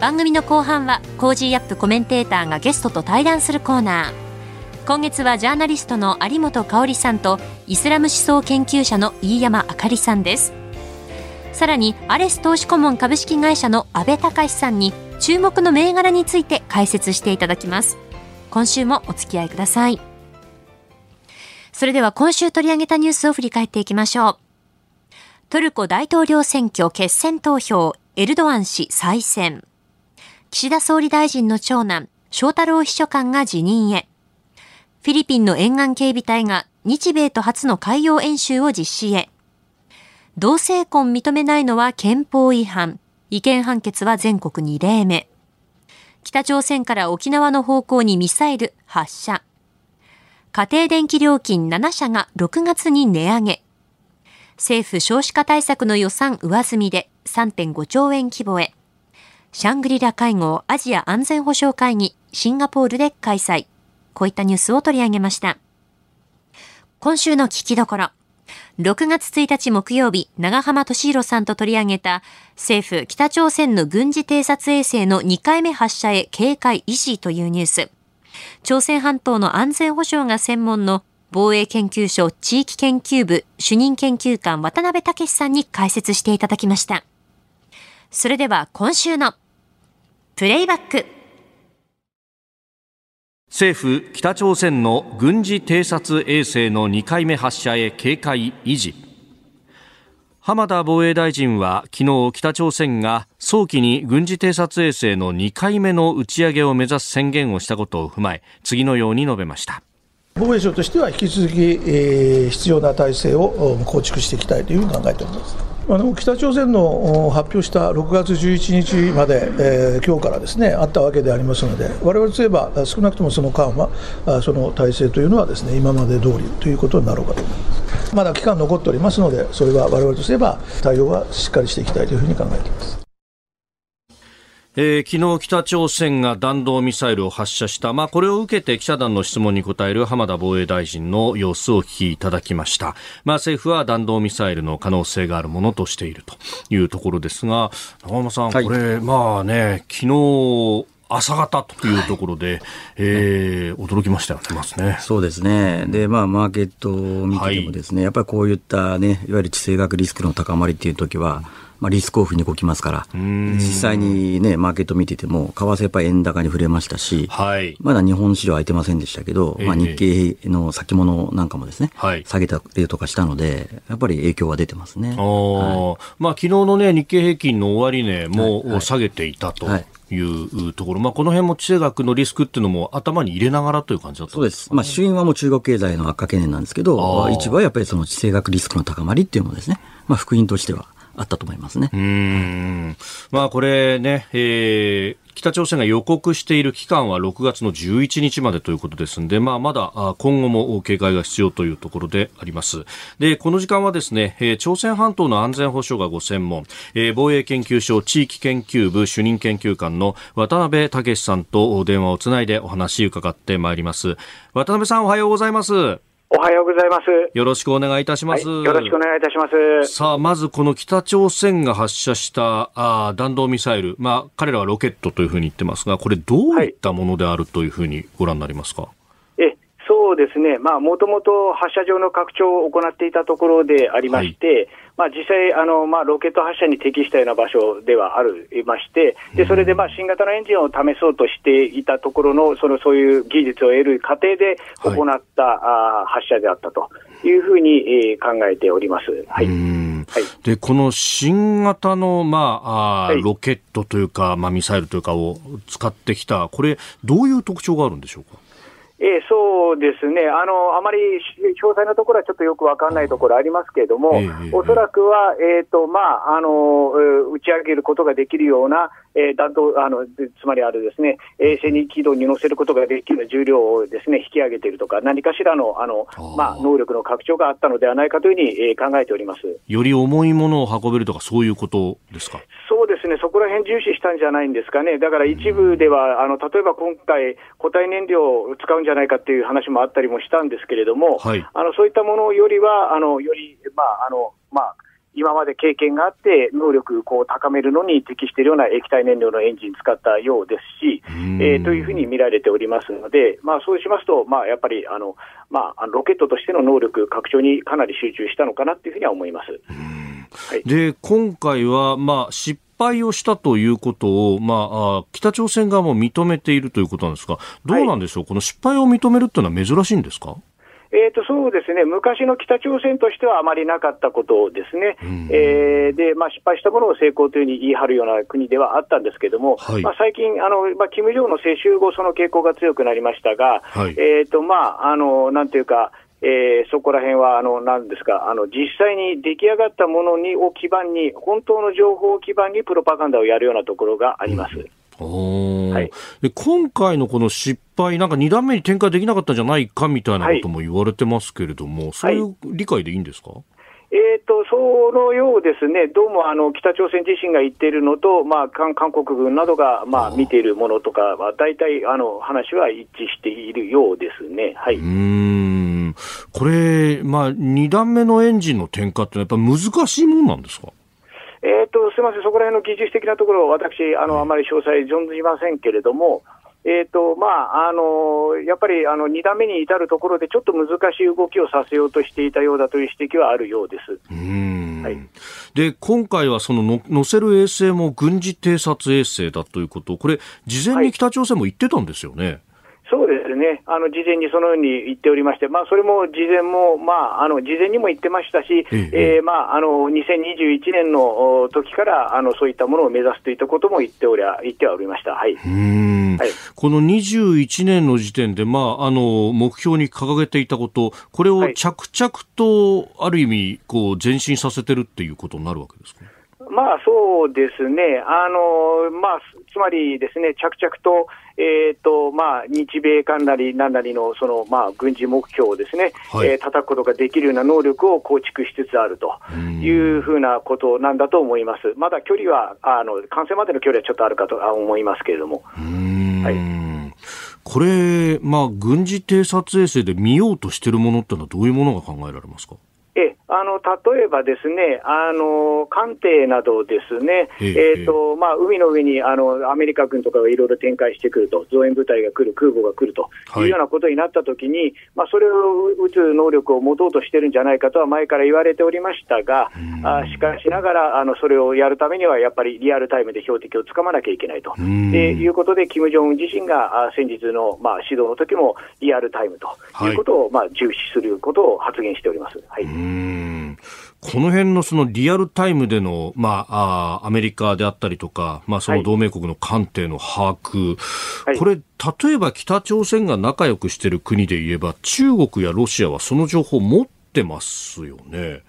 番組の後半は Cozy up コメンテーターがゲストと対談するコーナー。今月はジャーナリストの有本香さんとイスラム思想研究者の飯山あかりさんです。さらにアレス投資顧問株式会社の阿部隆さんに注目の銘柄について解説していただきます。今週もお付き合いください。それでは今週取り上げたニュースを振り返っていきましょう。トルコ大統領選挙決選投票エルドアン氏再選。岸田総理大臣の長男、翔太郎秘書官が辞任へ。フィリピンの沿岸警備隊が日米と初の海洋演習を実施へ。同性婚認めないのは憲法違反。違憲判決は全国2例目。北朝鮮から沖縄の方向にミサイル発射。家庭電気料金7社が6月に値上げ。政府少子化対策の予算上積みで3.5兆円規模へ。シャングリラ会合アジア安全保障会議シンガポールで開催。こういったニュースを取り上げました。今週の聞きどころ。6月1日木曜日、長浜敏弘さんと取り上げた政府北朝鮮の軍事偵察衛星の2回目発射へ警戒維持というニュース。朝鮮半島の安全保障が専門の防衛研究所地域研究部主任研究官渡辺武さんに解説していただきました。それでは今週のプレイバック。政府北朝鮮の軍事偵察衛星の2回目発射へ警戒維持。浜田防衛大臣は昨日北朝鮮が早期に軍事偵察衛星の2回目の打ち上げを目指す宣言をしたことを踏まえ次のように述べました。防衛省としては引き続き、えー、必要な体制を構築していきたいというふうに考えておりますあの北朝鮮の発表した6月11日まで、えー、今日からですねあったわけでありますので、われわれといえば、少なくともその間は、その体制というのはですね今まで通りということになろうかと思います。まだ期間残っておりますので、それはわれわれとすれば、対応はしっかりしていきたいというふうに考えています。えー、昨日北朝鮮が弾道ミサイルを発射した、まあ、これを受けて記者団の質問に答える浜田防衛大臣の様子をお聞きいただきました。まあ、政府は弾道ミサイルの可能性があるものとしているというところですが、長山さん、はい、これ、まあね、昨日、朝方というところで、はい、えー、驚きましたよね、ますね。そうですね。で、まあ、マーケットを見ててもですね、はい、やっぱりこういったね、いわゆる地政学リスクの高まりっていう時は、まあ、リスクオフに動きますから、実際にね、マーケット見てても、為替やっぱり円高に触れましたし、はい、まだ日本市場空いてませんでしたけど、まあ、日経の先物なんかもですね、はい、下げたりとかしたので、やっぱり影響は出てますね。はい、まあ、昨日のね、日経平均の終値も下げていたと。はい。いうところ、まあ、この辺も地政学のリスクっていうのも頭に入れながらという感じだった、ね、そうです。まあ、主因はもう中国経済の悪化懸念なんですけど、一部はやっぱりその地政学リスクの高まりっていうのもですね、まあ、福音としてはあったと思いますね。うん。まあこれね、えー、北朝鮮が予告している期間は6月の11日までということですので、まあ、まだ今後も警戒が必要というところであります。で、この時間はですね、朝鮮半島の安全保障がご専門、防衛研究所地域研究部主任研究官の渡辺武さんと電話をつないでお話伺ってまいります。渡辺さんおはようございます。おはようございます。よろしくお願いいたします。はい、よろしくお願いいたします。さあ、まずこの北朝鮮が発射したあ弾道ミサイル、まあ、彼らはロケットというふうに言ってますが、これどういったものであるというふうにご覧になりますか、はい、ですね。まあ、もともと発射場の拡張を行っていたところでありまして、はいまあ、実際、あのまあ、ロケット発射に適したような場所ではありまして、でそれでまあ新型のエンジンを試そうとしていたところの、そのそういう技術を得る過程で行った、はい、あ発射であったというふうに、えー、考えております。はいはい、でこの新型の、まああ、ロケットというか、まあ、ミサイルというかを使ってきた、これ、どういう特徴があるんでしょうか？えー、そうですね。あの、あまり詳細なところはちょっとよく分からないところありますけれども、えー、おそらくは、えーとまああの、打ち上げることができるような、えー、弾道あのつまりあるですね衛星に軌道に乗せることができる重量をですね引き上げているとか、何かしらのあのまあ、能力の拡張があったのではないかというふうに、えー、考えております。より重いものを運べるとか、そういうことですか？そうですね、そこら辺重視したんじゃないんですかね、だから一部では、あの例えば今回、固体燃料を使うんじゃないかっていう話もあったりもしたんですけれども、はい、あのそういったものよりは、あのより、まああのまあ、今まで経験があって、能力を高めるのに適しているような液体燃料のエンジン使ったようですし、えー、というふうに見られておりますので、まあ、そうしますと、まあ、やっぱりあの、まあ、ロケットとしての能力拡張にかなり集中したのかなというふうには思います。はい、で今回は、まあ、失敗をしたということを、まあ、北朝鮮側も認めているということなんですが、どうなんでしょう、はい、この失敗を認めるというのは珍しいんですか？えーと、そうですね、昔の北朝鮮としてはあまりなかったことですね、うん、えー、でまあ、失敗したものを成功というふうに言い張るような国ではあったんですけれども、はい、まあ、最近、あのまあ、キム・ジョンの世襲後、その傾向が強くなりましたが、はい、えーとまあ、あのなんていうか、えー、そこら辺はあのなんですかあの実際に出来上がったものにを基盤に本当の情報を基盤にプロパガンダをやるようなところがあります。うんはい、で今回のこの失敗、なんか2段目に展開できなかったんじゃないかみたいなことも言われてますけれども、はい、そういう理解でいいんですか、えーと、そのようですね、どうもあの北朝鮮自身が言っているのと、まあ、韓韓国軍などが、まあ、見ているものとかは、大体あの話は一致しているようですね。はい、うん。これ、まあ、2段目のエンジンの点火って、やっぱ難しいもんなんですか？えーと、すみません、そこら辺の技術的なところ、私、あのあまり詳細存じませんけれども、えーとまあ、あのやっぱりあの2段目に至るところで、ちょっと難しい動きをさせようとしていたようだという指摘はあるようです。はい、で今回はそのの載せる衛星も軍事偵察衛星だということ、これ、事前に北朝鮮も言ってたんですよね。はいそうですね、あの事前にそのように言っておりまして、まあ、それも事前も、まあ、あの事前にも言ってましたし、えええー、まあ、あの2021年の時からあのそういったものを目指すといったことも言っておりゃ言ってはおりました、はい、はい、この21年の時点で、まあ、あの目標に掲げていたこと、これを着々とある意味こう前進させてるっていうことになるわけですか、まあそうですね、あのまあ、つまりですね、着々と、えーとまあ、日米間なりなんなりのその、まあ、軍事目標をですね、はい、えー、叩くことができるような能力を構築しつつあるというふうなことなんだと思います。まだ距離は、あの完成までの距離はちょっとあるかと思いますけれども。はい。これ、まあ、軍事偵察衛星で見ようとしているものってのは、どういうものが考えられますか？えあの例えばですね、あの艦艇などですね、えーとまあ、海の上にあのアメリカ軍とかがいろいろ展開してくると、増援部隊が来る、空母が来るとい。うようなことになったときに、はい、まあ、それを撃つ能力を持とうとしてるんじゃないかとは前から言われておりましたが、あしかしながらあのそれをやるためには、やっぱりリアルタイムで標的をつかまなきゃいけないと。いうことで、金正恩自身が先日の、まあ、指導の時もリアルタイムということを、はい、まあ、重視することを発言しております。はいこの辺のそのリアルタイムでの、まあ、あアメリカであったりとか、まあ、その同盟国の艦艇の把握、はい、これ、例えば北朝鮮が仲良くしている国で言えば、中国やロシアはその情報を持ってますよね。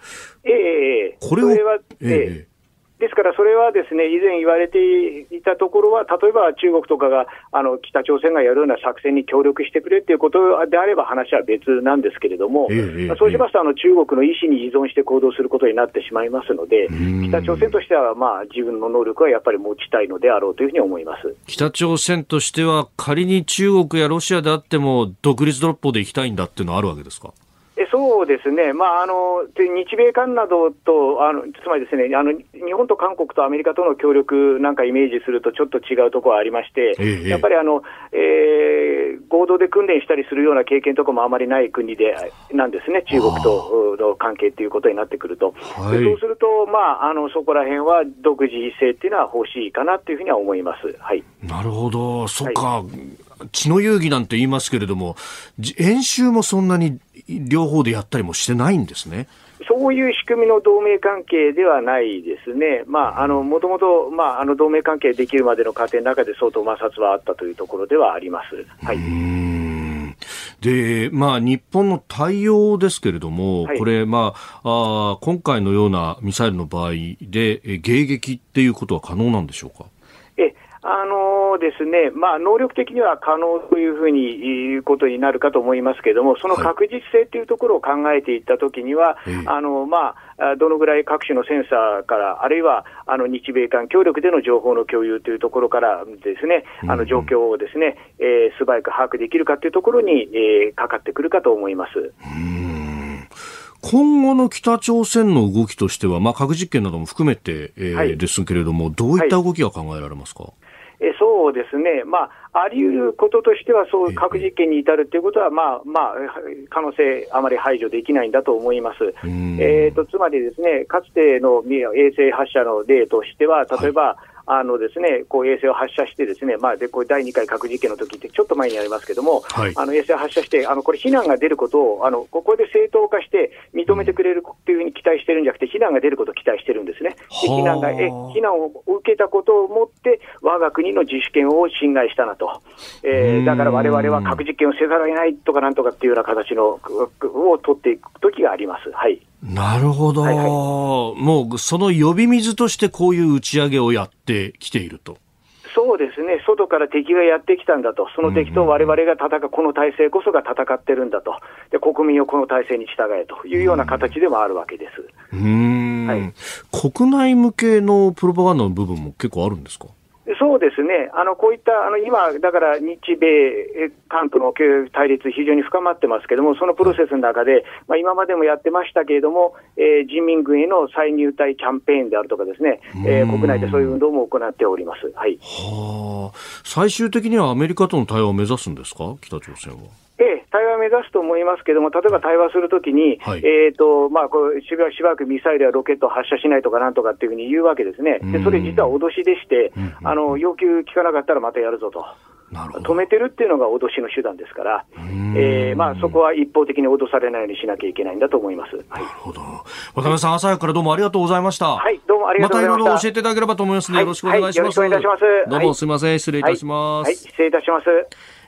ええこれを、ええですから、それはですね以前言われていたところは、例えば中国とかがあの北朝鮮がやるような作戦に協力してくれっていうことであれば話は別なんですけれども、ええ、そうしますとあの、中国の意思に依存して行動することになってしまいますので、北朝鮮としては、まあ、自分の能力はやっぱり持ちたいのであろうというふうに思います。北朝鮮としては、仮に中国やロシアであっても、独立独歩でいきたいんだっていうのはあるわけですか？そうですね、まあ、あの日米韓などとあの、つまりですねあの、日本と韓国とアメリカとの協力なんかイメージすると、ちょっと違うところありまして、ええ、やっぱりあの、えー、合同で訓練したりするような経験とかもあまりない国でなんですね、中国との関係ということになってくると、はい、そうすると、まあ、あのそこら辺は独自性っていうのは欲しいかなというふうには思います。はい、なるほど、そっか、はい血の遊戯なんて言いますけれども、演習もそんなに両方でやったりもしてないんですね。そういう仕組みの同盟関係ではないですね、もともと同盟関係できるまでの過程の中で相当摩擦はあったというところではあります。はいで、まあ、日本の対応ですけれども、はい、これ、まああ、今回のようなミサイルの場合で、迎撃っていうことは可能なんでしょうか？えあのですね、まあ、能力的には可能というふうに言うことになるかと思いますけれども、その確実性というところを考えていったときには、はい、あのまあ、どのぐらい各種のセンサーから、あるいはあの日米間協力での情報の共有というところからですね、あの状況をですね、えー、素早く把握できるかというところに、えー、かかってくるかと思います。今後の北朝鮮の動きとしては、まあ、核実験なども含めて、えー、はい、ですけれども、どういった動きが考えられますか？はいえそうですね、まあ、あり得ることとしては、そう核実験に至るということは、まあまあ、可能性、あまり排除できないんだと思います。えーと、つまりですね、かつての衛星発射の例としては、例えば、はいあのですね、こう衛星を発射して、ですね、まあ、でこれ第2回核実験の時って、ちょっと前にありますけども、はい、あの衛星を発射して、あのこれ、非難が出ることをあの、ここで正当化して認めてくれるっていうふうに期待してるんじゃなくて、非難が出ることを期待してるんですね。で非難がえ非難を受けたことをもって、我が国の自主権を侵害したなと、えー、だからわれわれは核実験をせざるを得ないとかなんとかっていうような形のを取っていく時があります。はい。なるほど、はいはい、もうその呼び水としてこういう打ち上げをやってきていると。そうですね、外から敵がやってきたんだと、その敵と我々が戦う、この体制こそが戦ってるんだと、で国民をこの体制に従えというような形でもあるわけです。うん、はい、国内向けのプロパガンダの部分も結構あるんですか？そうですね、あのこういったあの今、だから日米韓との対立、非常に深まってますけれども、そのプロセスの中で、まあ、今までもやってましたけれども、えー、人民軍への再入隊キャンペーンであるとかですね、えー、国内でそういう運動も行っております、はい、は最終的にはアメリカとの対話を目指すんですか、北朝鮮は。ええ、対話を目指すと思いますけれども、例えば対話するときに、はい、えーとまあ、こうしばしばらくミサイルやロケットを発射しないとかなんとかっていうふうに言うわけですね、でそれ実は脅しでして、あの要求聞かなかったらまたやるぞと。止めてるっていうのが脅しの手段ですから、えーまあ、そこは一方的に脅されないようにしなきゃいけないんだと思います。はい、なるほど。渡辺さん、朝早くからどうもありがとうございました。はい、どうもありがとうございました。またいろいろ教えていただければと思いますので、よろしくお願いします。はい、よろしくお願いいたします。どうもすみません、失礼いたします。はい、失礼いたします。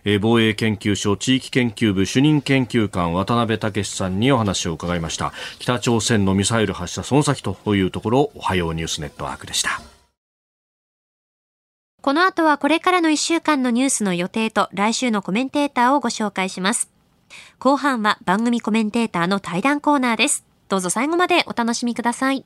えー、防衛研究所地域研究部主任研究官渡辺武さんにお話を伺いました。北朝鮮のミサイル発射その先というところおはようニュースネットワークでした。この後はこれからの1週間のニュースの予定と来週のコメンテーターをご紹介します。後半は番組コメンテーターの対談コーナーです。どうぞ最後までお楽しみください。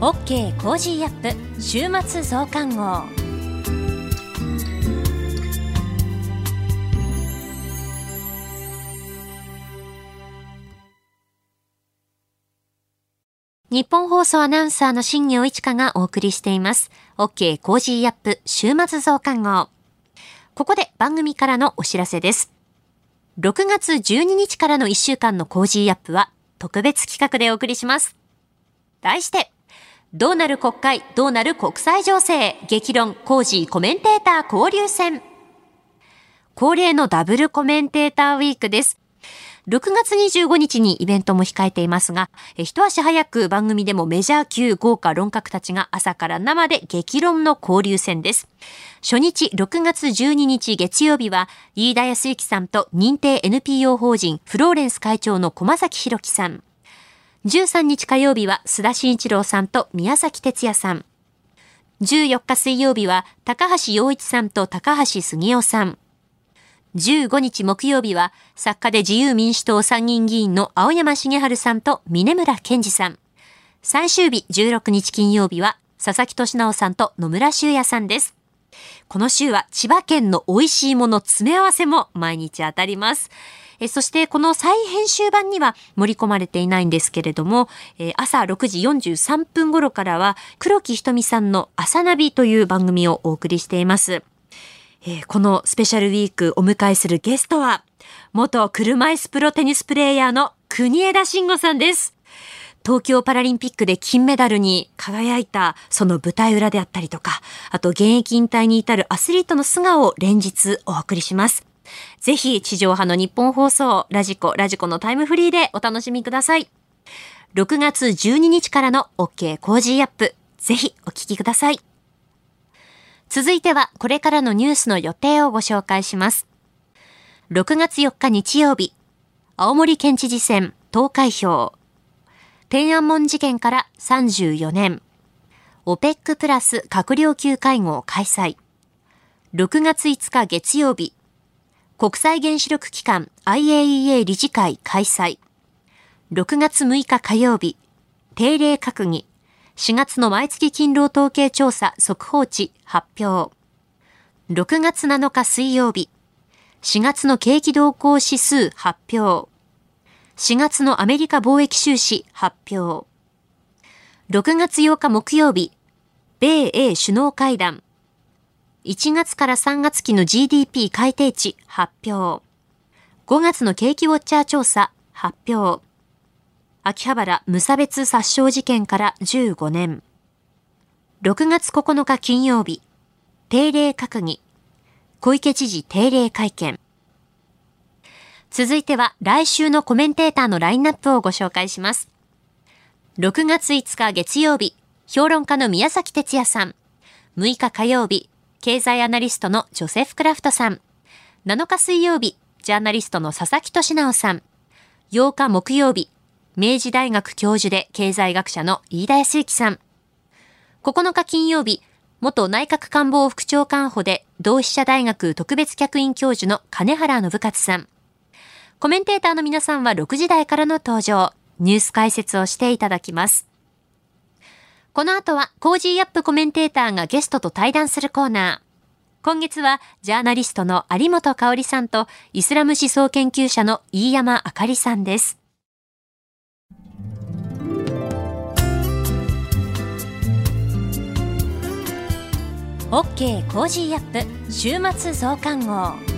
OK コージーアップ週末増刊号日本放送アナウンサーの新業一華がお送りしています。OK コージーアップ週末増刊号。ここで番組からのお知らせです。6月12日からの1週間の Cozy up は特別企画でお送りします。題して、どうなる国会、どうなる国際情勢、激論、工事、コメンテーター交流戦。恒例のダブルコメンテーターウィークです。6月25日にイベントも控えていますが、一足早く番組でもメジャー級豪華論客たちが朝から生で激論の交流戦です。初日6月12日月曜日は、飯田康之さんと認定 NPO 法人フローレンス会長の駒崎弘樹さん。13日火曜日は須田慎一郎さんと宮崎哲也さん。14日水曜日は高橋洋一さんと高橋杉雄さん。15日木曜日は作家で自由民主党参議院議員の青山茂春さんと峰村健二さん。最終日16日金曜日は佐々木俊直さんと野村修也さんです。この週は千葉県の美味しいもの詰め合わせも毎日当たります。えそしてこの再編集版には盛り込まれていないんですけれども、え朝6時43分頃からは黒木ひとみさんの朝ナビという番組をお送りしています。えこのスペシャルウィークお迎えするゲストは、元車椅子プロテニスプレーヤーの国枝慎吾さんです。東京パラリンピックで金メダルに輝いたその舞台裏であったりとか、あと現役引退に至るアスリートの素顔を連日お送りします。ぜひ地上波のニッポン放送、 radiko、radiko のタイムフリーでお楽しみください。6月12日からの OK コージーアップ、ぜひお聞きください。続いてはこれからのニュースの予定をご紹介します。6月4日日曜日、青森県知事選投開票。天安門事件から34年。OPEC プラス閣僚級会合開催。6月5日月曜日、国際原子力機関 IAEA 理事会開催。6月6日火曜日、定例閣議。4月の毎月勤労統計調査速報値発表。6月7日水曜日、4月の景気動向指数発表。4月のアメリカ貿易収支発表。6月8日木曜日、米英首脳会談。1月から3月期の GDP 改定値発表。5月の景気ウォッチャー調査発表。秋葉原無差別殺傷事件から15年。6月9日金曜日、定例閣議。小池知事定例会見。続いては来週のコメンテーターのラインナップをご紹介します。6月5日月曜日、評論家の宮崎哲也さん。6日火曜日、経済アナリストのジョセフ・クラフトさん。7日水曜日、ジャーナリストの佐々木俊直さん。8日木曜日、明治大学教授で経済学者の飯田康之さん。9日金曜日、元内閣官房副長官補で同志社大学特別客員教授の金原信勝さん。コメンテーターの皆さんは6時台からの登場、ニュース解説をしていただきます。この後は Cozy up コメンテーターがゲストと対談するコーナー。今月はジャーナリストの有本香さんとイスラム思想研究者の飯山あかりさんです。OK Cozy up 週末増刊号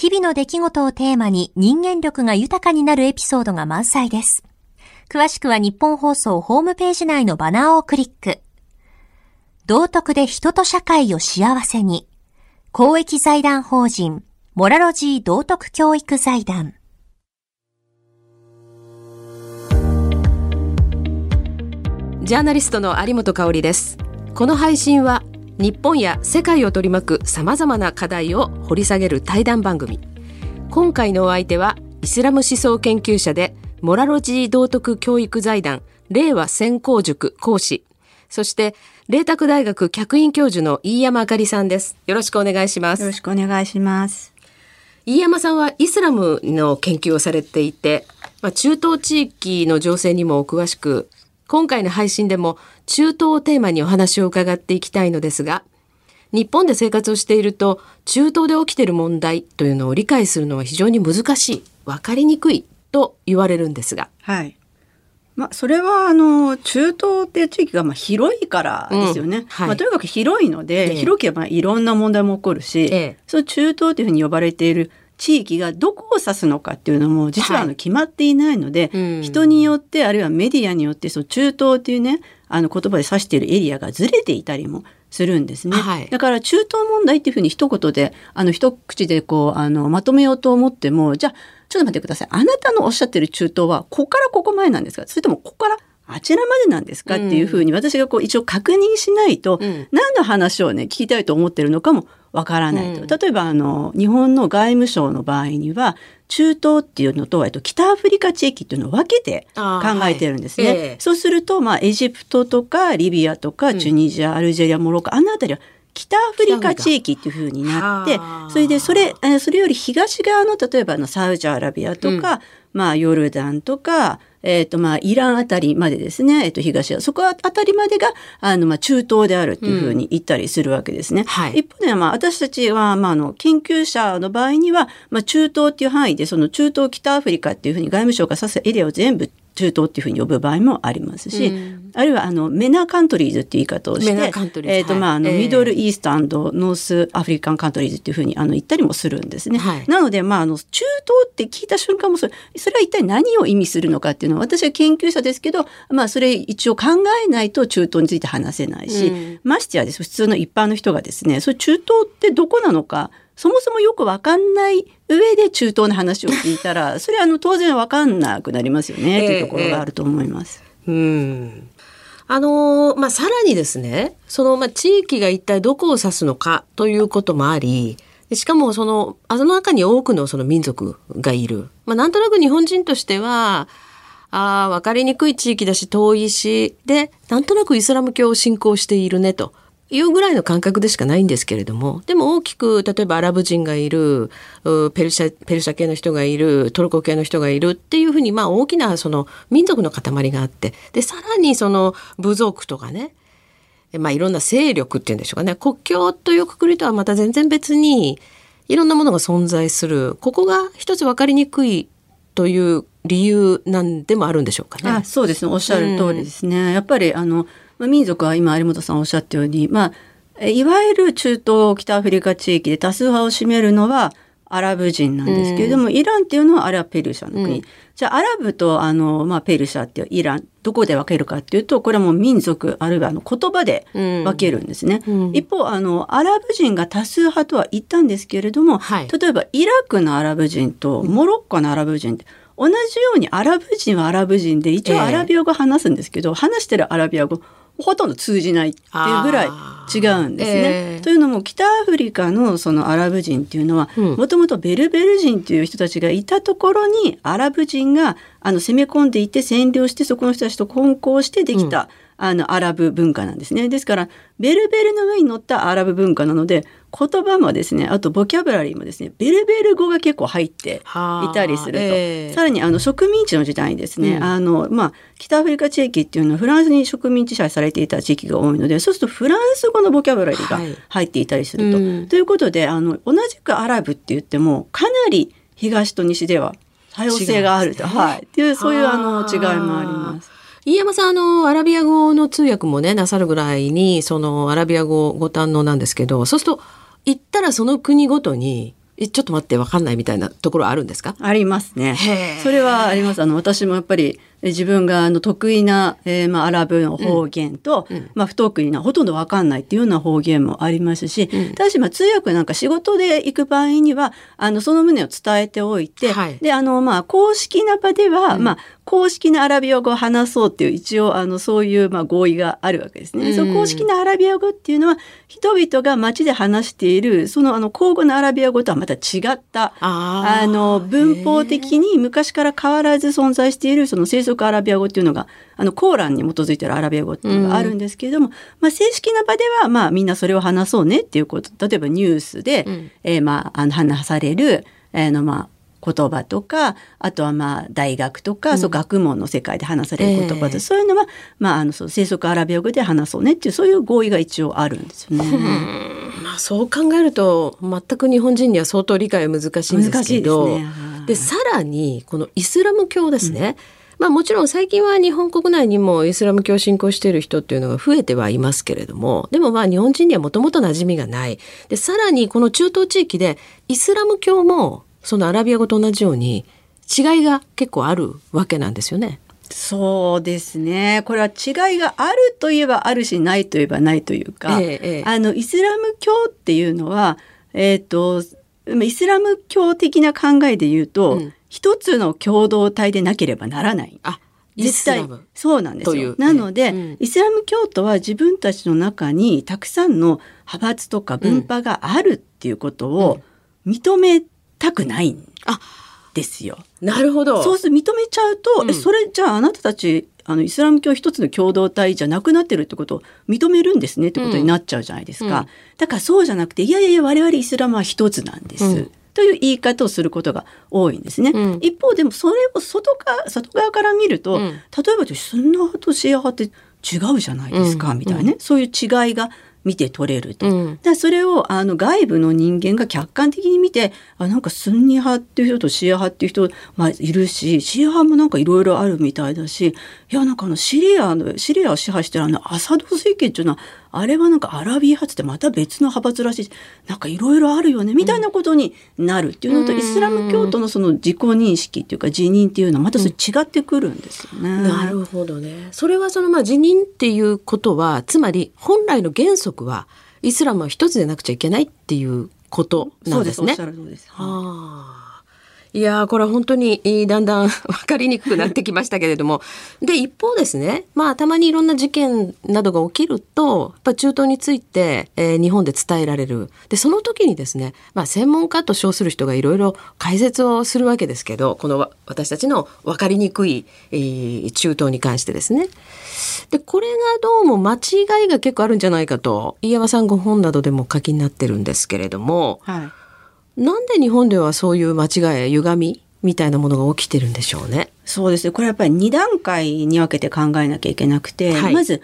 日々の出来事をテーマに人間力が豊かになるエピソードが満載です。詳しくは日本放送ホームページ内のバナーをクリック。道徳で人と社会を幸せに。公益財団法人、モラロジー道徳教育財団。ジャーナリストの有本香里です。この配信は日本や世界を取り巻く様々な課題を掘り下げる対談番組。今回のお相手はイスラム思想研究者でモラロジー道徳教育財団令和専攻塾講師そして、麗澤大学客員教授の飯山あかりさんです。よろしくお願いします。よろしくお願いします。飯山さんはイスラムの研究をされていて、まあ、中東地域の情勢にもお詳しく、今回の配信でも中東をテーマにお話を伺っていきたいのですが、日本で生活をしていると、中東で起きている問題というのを理解するのは非常に難しい、わかりにくいと言われるんですが。はい。まあ、それはあの中東っていう地域がまあ広いからですよね。うんはい、まあ、とにかく広いので、ええ、広ければいろんな問題も起こるし、え、その中東というふうに呼ばれている地域がどこを指すのかっていうのも実はあの決まっていないので、うん。人によってあるいはメディアによってその中東っていうねあの言葉で指しているエリアがずれていたりもするんですね。はい。だから中東問題っていうふうに一言であの一口でこうあのまとめようと思ってもじゃあちょっと待ってください。あなたのおっしゃってる中東はここからここ前なんですか？それともここからあちらまでなんですか？っていうふうに私がこう一応確認しないと、うん。何の話をね聞きたいと思ってるのかもわからないと、うん。例えばあの日本の外務省の場合には中東っていうのと、えっと、北アフリカ地域っていうのを分けて考えてるんですね。はい。ええ。そうすると、まあ、エジプトとかリビアとかチュニジア、アルジェリアモロッコあの辺りは北アフリカ地域っていうふうになってはあそれでそれえーそれより東側の例えばあのサウジアラビアとか、まあ、ヨルダンとか、えーとまあ、イランあたりまでですね、えー、と東はそこあたりまでがあの、まあ、中東であるっていうふうに言ったりするわけですね。はい一方で、まあ、私たちは、まあ、あの研究者の場合には、まあ、中東っていう範囲でその中東北アフリカっていうふうに外務省が指すエリアを全部中東っていうふうに呼ぶ場合もありますし、うん。あるいはあのメナカントリーズっていう言い方をしてメナカントリーとまああのはいええミドルイーストノースアフリカンカントリーズっていうふうにあの言ったりもするんですね。はい。なので、まあ、あの中東って聞いた瞬間もそれそれは一体何を意味するのかっていうのは私は研究者ですけど、まあ、それ一応考えないと中東について話せないし、うん。ましてやです普通の一般の人がですねそれ中東ってどこなのかそもそもよく分かんない上で中東の話を聞いたら それはあの当然分かんなくなりますよね、ええというところがあると思います。うんあのーまあ、さらにですね、その、まあ、地域が一体どこを指すのかということもあり、でしかもその、あの中に多くのその民族がいる。まあ、なんとなく日本人としては、ああ、わかりにくい地域だし、遠いし、で、なんとなくイスラム教を信仰しているね、というぐらいの感覚でしかないんですけれども、でも大きく、例えばアラブ人がいる、ペルシャ、ペルシャ系の人がいる、トルコ系の人がいるっていうふうに、まあ大きなその民族の塊があって、で、さらにその部族とかね、まあいろんな勢力っていうんでしょうかね、国境というくくりとはまた全然別に、いろんなものが存在する。ここが一つ分かりにくいという理由なんでもあるんでしょうかね。あそうですねおっしゃる通りですね、やっぱりあの、まあ、民族は今有本さんおっしゃったように、まあ、えいわゆる中東北アフリカ地域で多数派を占めるのはアラブ人なんですけれども、イランっていうのはあれはペルシャの国、うん。じゃあアラブとあの、まあ、ペルシャっていうイランどこで分けるかっていうとこれはもう民族あるいはあの言葉で分けるんですね、うん。一方あのアラブ人が多数派とは言ったんですけれども、はい。例えばイラクのアラブ人とモロッコのアラブ人って同じようにアラブ人はアラブ人で一ええ。応アラビア語話すんですけど、話してるアラビア語ほとんど通じないっていうぐらい違うんですね。ええというのも北アフリカのそのアラブ人っていうのはうんもともとベルベル人という人たちがいたところにアラブ人があの攻め込んでいて占領してそこの人たちと混交してできた、あのアラブ文化なんですね。ですからベルベルの上に乗ったアラブ文化なので言葉もですねあとボキャブラリーもですねベルベル語が結構入っていたりすると、ええ。さらにあの植民地の時代にですね、うん。あのまあ、北アフリカ地域っていうのはフランスに植民地支配されていた地域が多いのでそうするとフランス語のボキャブラリーがはい入っていたりすると。うん。ということであの同じくアラブって言ってもかなり東と西では多様性があると、ね。はい、っていうそういうあの違いもあります。飯山さんあのアラビア語の通訳もねなさるぐらいにそのアラビア語ご堪能なんですけどそうすると行ったらその国ごとにえちょっと待ってわかんないみたいなところあるんですか？ありますね。それはあります。あの私もやっぱりえ自分があの得意な、えーまあ、アラブの方言と、うん。まあ、不得意なほとんどわかんないっていうような方言もありますし、うん。ただしまあ通訳なんか仕事で行く場合にはあのその旨を伝えておいて、はい。であのまあ公式な場では、うん。まあ公式なアラビア語を話そうっていう一応あのそういうまあ合意があるわけですね。うん。その公式なアラビア語っていうのは人々が街で話しているそのあの口語のアラビア語とはまた違ったあの文法的に昔から変わらず存在しているその生息アラビア語っていうのがあのコーランに基づいているアラビア語っていうのがあるんですけれども、まあ、正式な場ではまあみんなそれを話そうねっていうこと例えばニュースで、うん。えーまああの話される、えーのまあ言葉とかあとはまあ大学とか、そう学問の世界で話される言葉と、ええ。そういうのは、まあ、あのそう生息アラビア語で話そうねっていうそういう合意が一応あるんですよね。まあ、そう考えると全く日本人には相当理解は難しいんですけどね。はさらにこのイスラム教ですね、まあもちろん最近は日本国内にもイスラム教を信仰している人っていうのが増えてはいますけれどもでもまあ日本人にはもともと馴染みがないでさらにこの中東地域でイスラム教もそのアラビア語と同じように違いが結構あるわけなんですよね。そうですね。これは違いがあるといえばあるし、ないといえばないというか、ええええあの、イスラム教っていうのは、えっ、と、イスラム教的な考えで言うと、うん一つの共同体でなければならない。あ、イ絶対。そうなんですよ。なので、ええうんイスラム教徒は自分たちの中にたくさんの派閥とか分派があるっていうことを認めたくないんあ、ですよ。なるほど。そうすると認めちゃうと、うんえそれじゃああなたたちあのイスラム教一つの共同体じゃなくなってるってことを認めるんですねってことになっちゃうじゃないですか。うんうんだからそうじゃなくていやいやいや我々イスラムは一つなんです。うんという言い方をすることが多いんですね。うん。一方でもそれを外か外側から見ると、うん。例えばスンナ派とシーア派って違うじゃないですか、うん。みたいなね、そういう違いが見て取れると。うん。それをあの外部の人間が客観的に見てあなんかスンニ派っていう人とシーア派っていう人、まあ、いるしシーア派もなんかいろいろあるみたいだしいやなんかあのシリアのシリアを支配してるあのアサド政権っていうのはあれはなんかアラビー派ってまた別の派閥らしいしなんかいろいろあるよねみたいなことになるっていうのと、うんイスラム教徒のその自己認識っていうか自認っていうのはまたそれ違ってくるんですよね。なるほどね。それはそのまあ辞任っていうことは、つまり本来の原則はイスラムは一つでなくちゃいけないっていうことなんですね。そうですおっしゃるです。はあ。いやこれは本当にだんだん分かりにくくなってきましたけれどもで一方ですねまあたまにいろんな事件などが起きるとやっぱ中東について、えー日本で伝えられるでその時にですね、まあ、専門家と称する人がいろいろ解説をするわけですけどこの私たちの分かりにくい、えー中東に関してですね。でこれがどうも間違いが結構あるんじゃないかと飯山さんご本などでも書きになってるんですけれども。はいなんで日本ではそういう間違いや歪みみたいなものが起きてるんでしょうね。そうですね。これやっぱり2段階に分けて考えなきゃいけなくて、はいまず、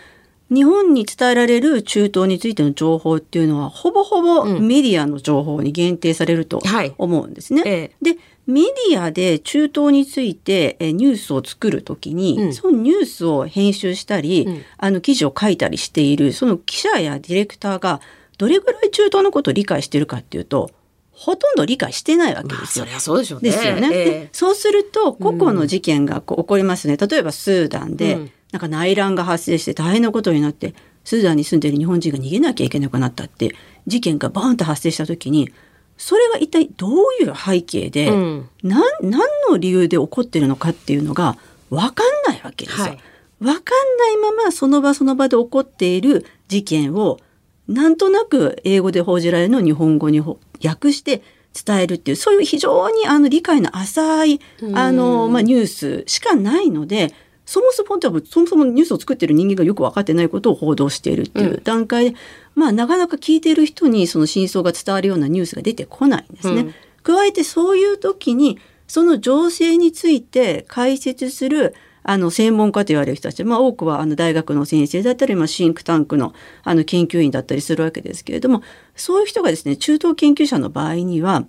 日本に伝えられる中東についての情報っていうのは、ほぼほぼうんメディアの情報に限定されるとはい思うんですね。ええで、メディアで中東についてえニュースを作るときに、うんそのニュースを編集したり、うんあの記事を書いたりしている、その記者やディレクターがどれぐらい中東のことを理解しているかっていうと、ほとんど理解してないわけまあですよそ。りゃそうでしょうね。ですよね。ええでそうすると個々の事件がこう起こりますね。例えばスーダンで、うんなんか内乱が発生して大変なことになってスーダンに住んでいる日本人が逃げなきゃいけなくなったって事件がバーンと発生した時にそれが一体どういう背景で、うんなん何の理由で起こってるのかっていうのが分かんないわけですよ。はい分かんないままその場その場で起こっている事件をなんとなく英語で報じられるのを日本語にほ訳して伝えるっていうそういう非常にあの理解の浅いあの、まあ、ニュースしかないのでそもそもそもそもニュースを作ってる人間がよく分かってないことを報道しているっていう段階で、まあ、なかなか聞いている人にその真相が伝わるようなニュースが出てこないんですね。うん。加えてそういう時にその情勢について解説するあの専門家と言われる人たち、まあ、多くはあの大学の先生だったり、まあ、シンクタンクのあの研究員だったりするわけですけれどもそういう人がですね中東研究者の場合には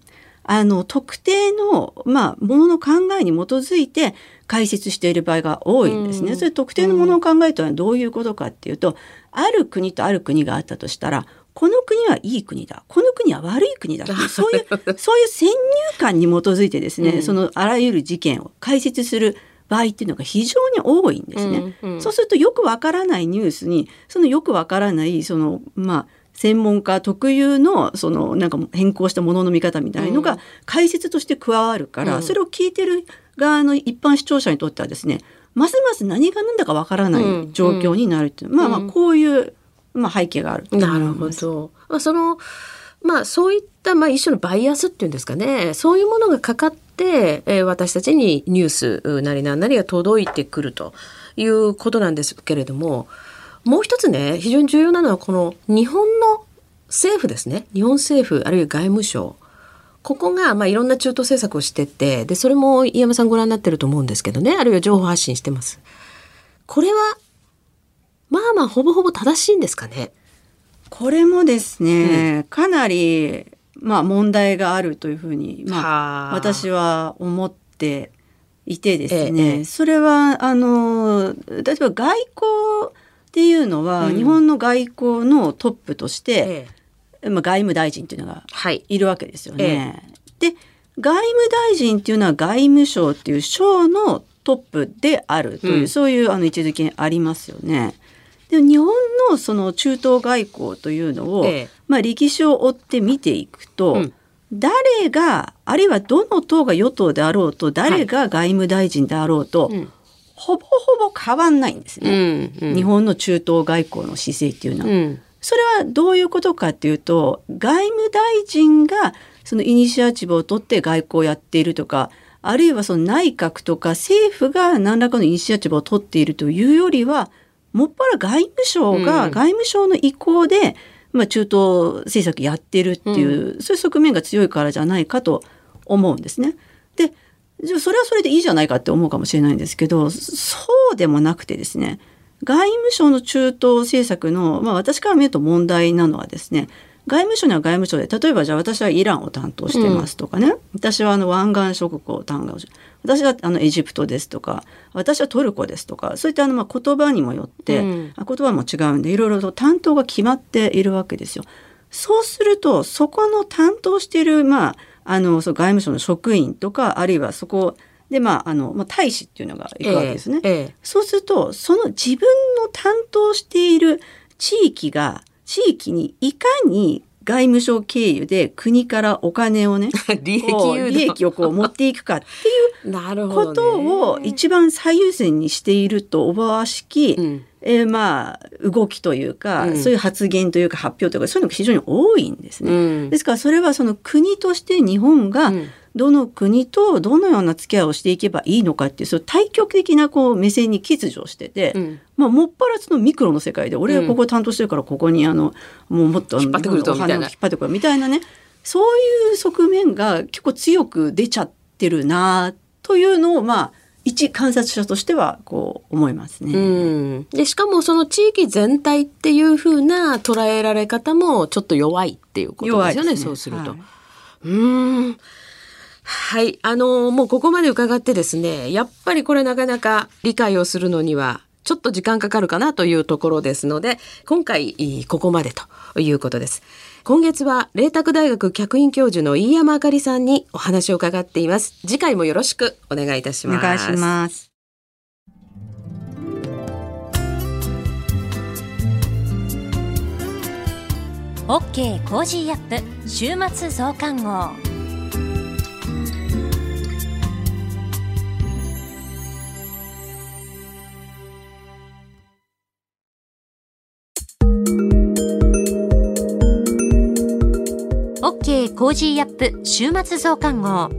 あの特定の、まあ、ものの考えに基づいて解説している場合が多いんですね。うんそれ特定のものの考えとはどういうことかっていうとある国とある国があったとしたらこの国はいい国だこの国は悪い国だ そういうそういう先入観に基づいてですね、うんそのあらゆる事件を解説する場合っていうのが非常に多いんですね。うんうんそうするとよくわからないニュースにそのよくわからないそのまあ専門家特有のそのなんか変更したものの見方みたいのうんが解説として加わるから、うんそれを聞いてる側の一般視聴者にとってはですねますます何が何だかわからない状況になるっていう、まあまあうんこういう、まあ、背景があると思いなます。るほど。まあ、そのまあそういったまあ一種のバイアスっていうんですかねそういうものがかかって、えー私たちにニュースなりなんなりが届いてくるということなんですけれどももう一つね非常に重要なのはこの日本の政府ですね日本政府あるいは外務省ここがまあいろんな中東政策をしててでそれも飯山さんご覧になってると思うんですけどねあるいは情報発信してます。これはまあまあほぼほぼ正しいんですかね。これもですね、かなり、まあ、問題があるというふうに、まあ、はあ。私は思っていてですね、ええそれはあの例えば外交っていうのは、うん。日本の外交のトップとして、ええ。まあ、外務大臣っていうのがはい。いるわけですよね。で外務大臣っていうのは外務省っていう省のトップであるという、うん、そういうあの位置づけありますよね。で日本のその中東外交というのを、ええ、まあ、歴史を追って見ていくと、うん、誰があるいはどの党が与党であろうと誰が外務大臣であろうと、はいほぼほぼ変わんないんですね、うんうん、日本の中東外交の姿勢っていうのは。うん、それはどういうことかっていうと外務大臣がそのイニシアチブを取って外交をやっているとかあるいはその内閣とか政府が何らかのイニシアチブを取っているというよりはもっぱら外務省が外務省の意向で、まあ、中東政策やってるっていう、うん、そういう側面が強いからじゃないかと思うんですね。でじゃあそれはそれでいいじゃないかって思うかもしれないんですけどそうでもなくてですね外務省の中東政策の、まあ、私から見ると問題なのはですね外務省には外務省で例えばじゃあ私はイランを担当してますとかね、うん、私はあの湾岸諸国を担当して私はあのエジプトですとか私はトルコですとかそういったあのまあ言葉にもよって、うん、言葉も違うんでいろいろと担当が決まっているわけですよ。そうするとそこの担当しているまああのその外務省の職員とかあるいはそこでまああの、まあ、大使っていうのがいくわけですね。ええそうするとその自分の担当している地域が地域にいかに外務省経由で国からお金をね 利益利益をこう持っていくかっていう ことを一番最優先にしているとおばわしき、うん、えー、まあ動きというか、うん、そういう発言というか発表というかそういうのが非常に多いんですね。うん、ですからそれはその国として日本が、どの国とどのような付き合いをしていけばいいのかっていうその対極的なこう目線に欠如してて、うん、まあ、もっぱらそのミクロの世界で俺はここ担当してるからここにあの、もうもっと引っ張ってくるとみたいな。引っ張ってくる。みたいなね。そういう側面が結構強く出ちゃってるなというのをまあ一観察者としてはこう思いますね。うん、でしかもその地域全体っていうふうな捉えられ方もちょっと弱いっていうことですよね。ねそうすると。はい、うんはい。あのー、もうここまで伺ってですね、やっぱりこれなかなか理解をするのには、ちょっと時間かかるかなというところですので、今回、ここまでということです。今月は、麗澤大学客員教授の飯山あかりさんにお話を伺っています。次回もよろしくお願いいたします。お願いします。 OK Cozy up 週末増刊号。Cozy up 週末増刊号。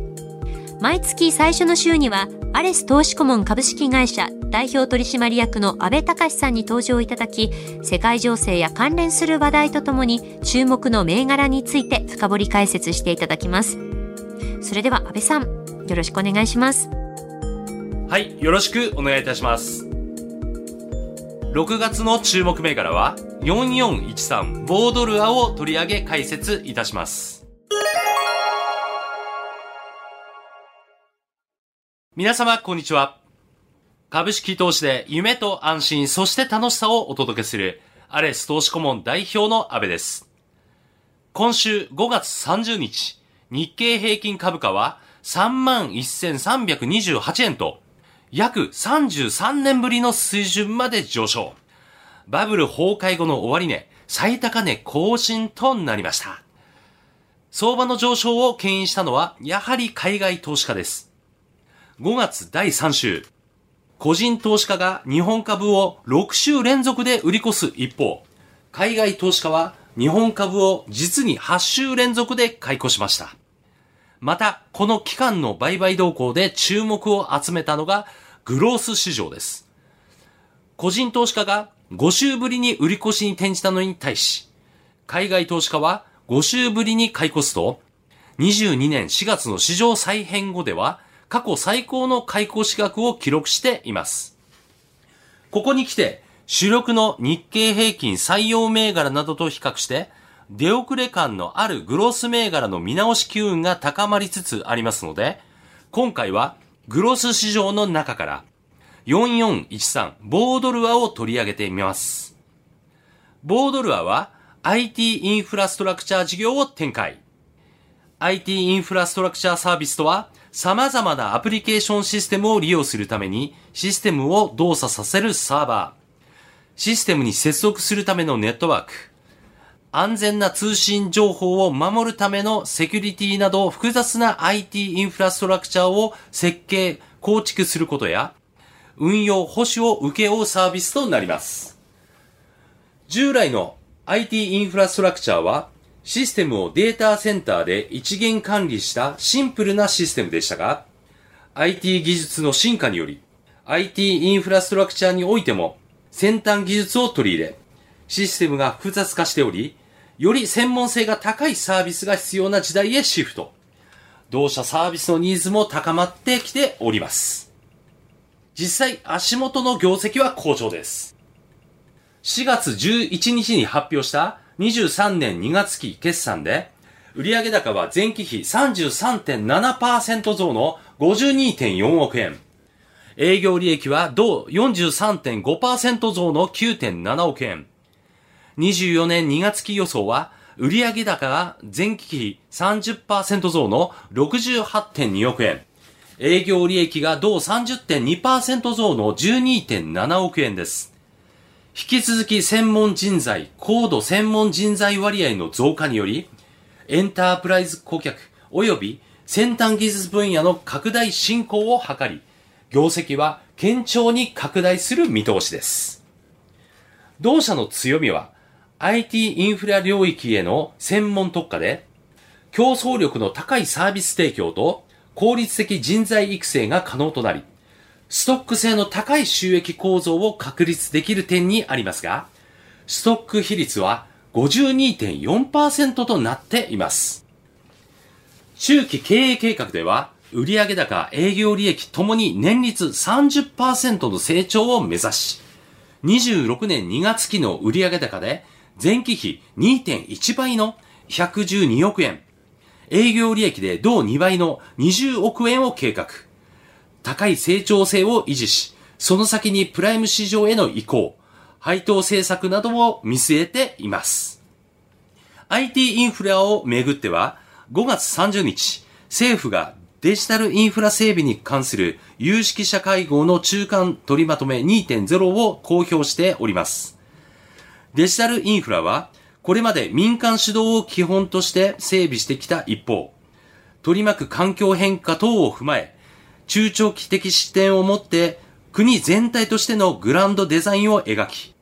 毎月最初の週には、アレス投資顧問株式会社代表取締役の安倍隆さんに登場いただき、世界情勢や関連する話題とともに、注目の銘柄について深掘り解説していただきます。それでは安倍さん、よろしくお願いします。はい、よろしくお願いいたします。6月の注目銘柄は4413ボードルアを取り上げ解説いたします。皆様、こんにちは。株式投資で夢と安心、そして楽しさをお届けする、アレス投資顧問代表の安部です。今週5月30日、日経平均株価は31,328円と、約33年ぶりの水準まで上昇。バブル崩壊後の終値、最高値更新となりました。相場の上昇を牽引したのは、やはり海外投資家です。5月第3週、個人投資家が日本株を6週連続で売り越す一方、海外投資家は日本株を実に8週連続で買い越しました。また、この期間の売買動向で注目を集めたのがグロース市場です。個人投資家が5週ぶりに売り越しに転じたのに対し、海外投資家は5週ぶりに買い越すと、22年4月の市場再編後では過去最高の買い越し額を記録しています。ここに来て、主力の日経平均採用銘柄などと比較して、出遅れ感のあるグロース銘柄の見直し機運が高まりつつありますので、今回はグロス市場の中から4413ボードルアを取り上げてみます。ボードルアは IT インフラストラクチャー事業を展開。IT インフラストラクチャーサービスとは、様々なアプリケーションシステムを利用するために、システムを動作させるサーバー、システムに接続するためのネットワーク、安全な通信情報を守るためのセキュリティなど複雑な IT インフラストラクチャーを設計、構築することや、運用、保守を受け負うサービスとなります。従来の IT インフラストラクチャーは、システムをデータセンターで一元管理したシンプルなシステムでしたが、IT 技術の進化により、IT インフラストラクチャーにおいても先端技術を取り入れ、システムが複雑化しており、より専門性が高いサービスが必要な時代へシフト。同社サービスのニーズも高まってきております。実際、足元の業績は好調です。4月11日に発表した23年2月期決算で、売上高は前期比33.7%増の52.4億円。営業利益は同43.5%増の9.7億円。24年2月期予想は、売上高が前期比30%増の68.2億円。営業利益が同30.2%増の12.7億円です。引き続き専門人材、高度専門人材割合の増加により、エンタープライズ顧客及び先端技術分野の拡大進行を図り、業績は堅調に拡大する見通しです。同社の強みは、IT インフラ領域への専門特化で、競争力の高いサービス提供と効率的人材育成が可能となり、ストック性の高い収益構造を確立できる点にありますが、ストック比率は52.4%となっています。中期経営計画では、売上高、営業利益ともに年率30%の成長を目指し、26年2月期の売上高で前期比2.1倍の112億円、営業利益で同2倍の20億円を計画。高い成長性を維持し、その先にプライム市場への移行、配当政策などを見据えています。IT インフラをめぐっては、5月30日、政府がデジタルインフラ整備に関する有識者会合の中間取りまとめ2.0を公表しております。デジタルインフラは、これまで民間主導を基本として整備してきた一方、取り巻く環境変化等を踏まえ、中長期的視点を持って国全体としてのグランドデザインを描き、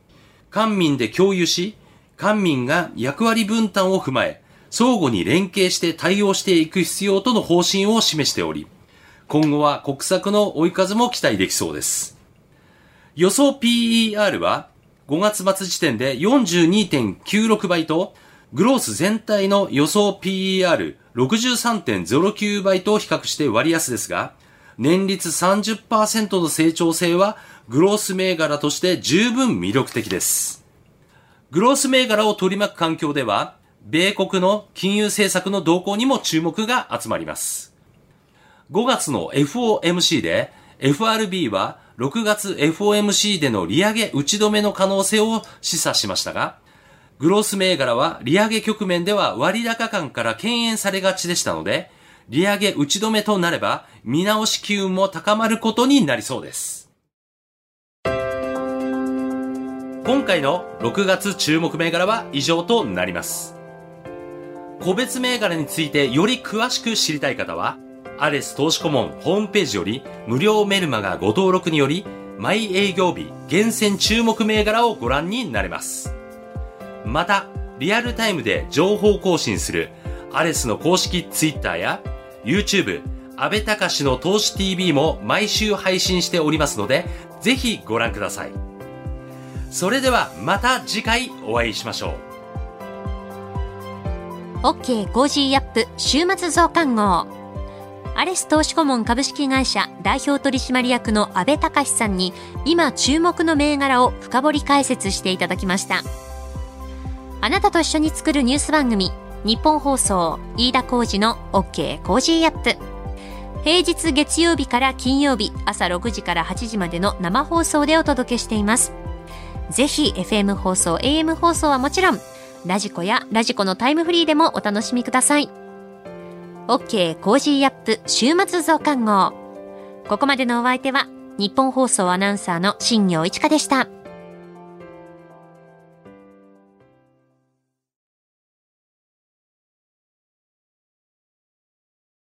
官民で共有し、官民が役割分担を踏まえ、相互に連携して対応していく必要との方針を示しており、今後は国策の追い風も期待できそうです。予想 PER は5月末時点で42.96倍と、グロース全体の予想 PER63.09 倍と比較して割安ですが、年率30%の成長性はグロース銘柄として十分魅力的です。グロース銘柄を取り巻く環境では、米国の金融政策の動向にも注目が集まります。5月の FOMC で FRB は6月 FOMC での利上げ打ち止めの可能性を示唆しましたが、グロース銘柄は利上げ局面では割高感から敬遠されがちでしたので、利上げ打ち止めとなれば見直し機運も高まることになりそうです。今回の6月注目銘柄は以上となります。個別銘柄についてより詳しく知りたい方は、アレス投資顧問ホームページより無料メルマガご登録により、毎営業日厳選注目銘柄をご覧になれます。また、リアルタイムで情報更新するアレスの公式ツイッターや YouTube、安倍隆の投資 TV も毎週配信しておりますので、ぜひご覧ください。それではまた次回お会いしましょう。OK Cozy up 週末増刊号。アレス投資顧問株式会社代表取締役の安倍隆さんに今注目の銘柄を深掘り解説していただきました。あなたと一緒に作るニュース番組、ニッポン放送飯田浩司の OK Cozy up。平日月曜日から金曜日朝6時から8時までの生放送でお届けしています。ぜひ FM 放送、AM 放送はもちろん radiko や radiko のタイムフリーでもお楽しみください。OK Cozy up 週末増刊号。ここまでのお相手はニッポン放送アナウンサーの新行市佳でした。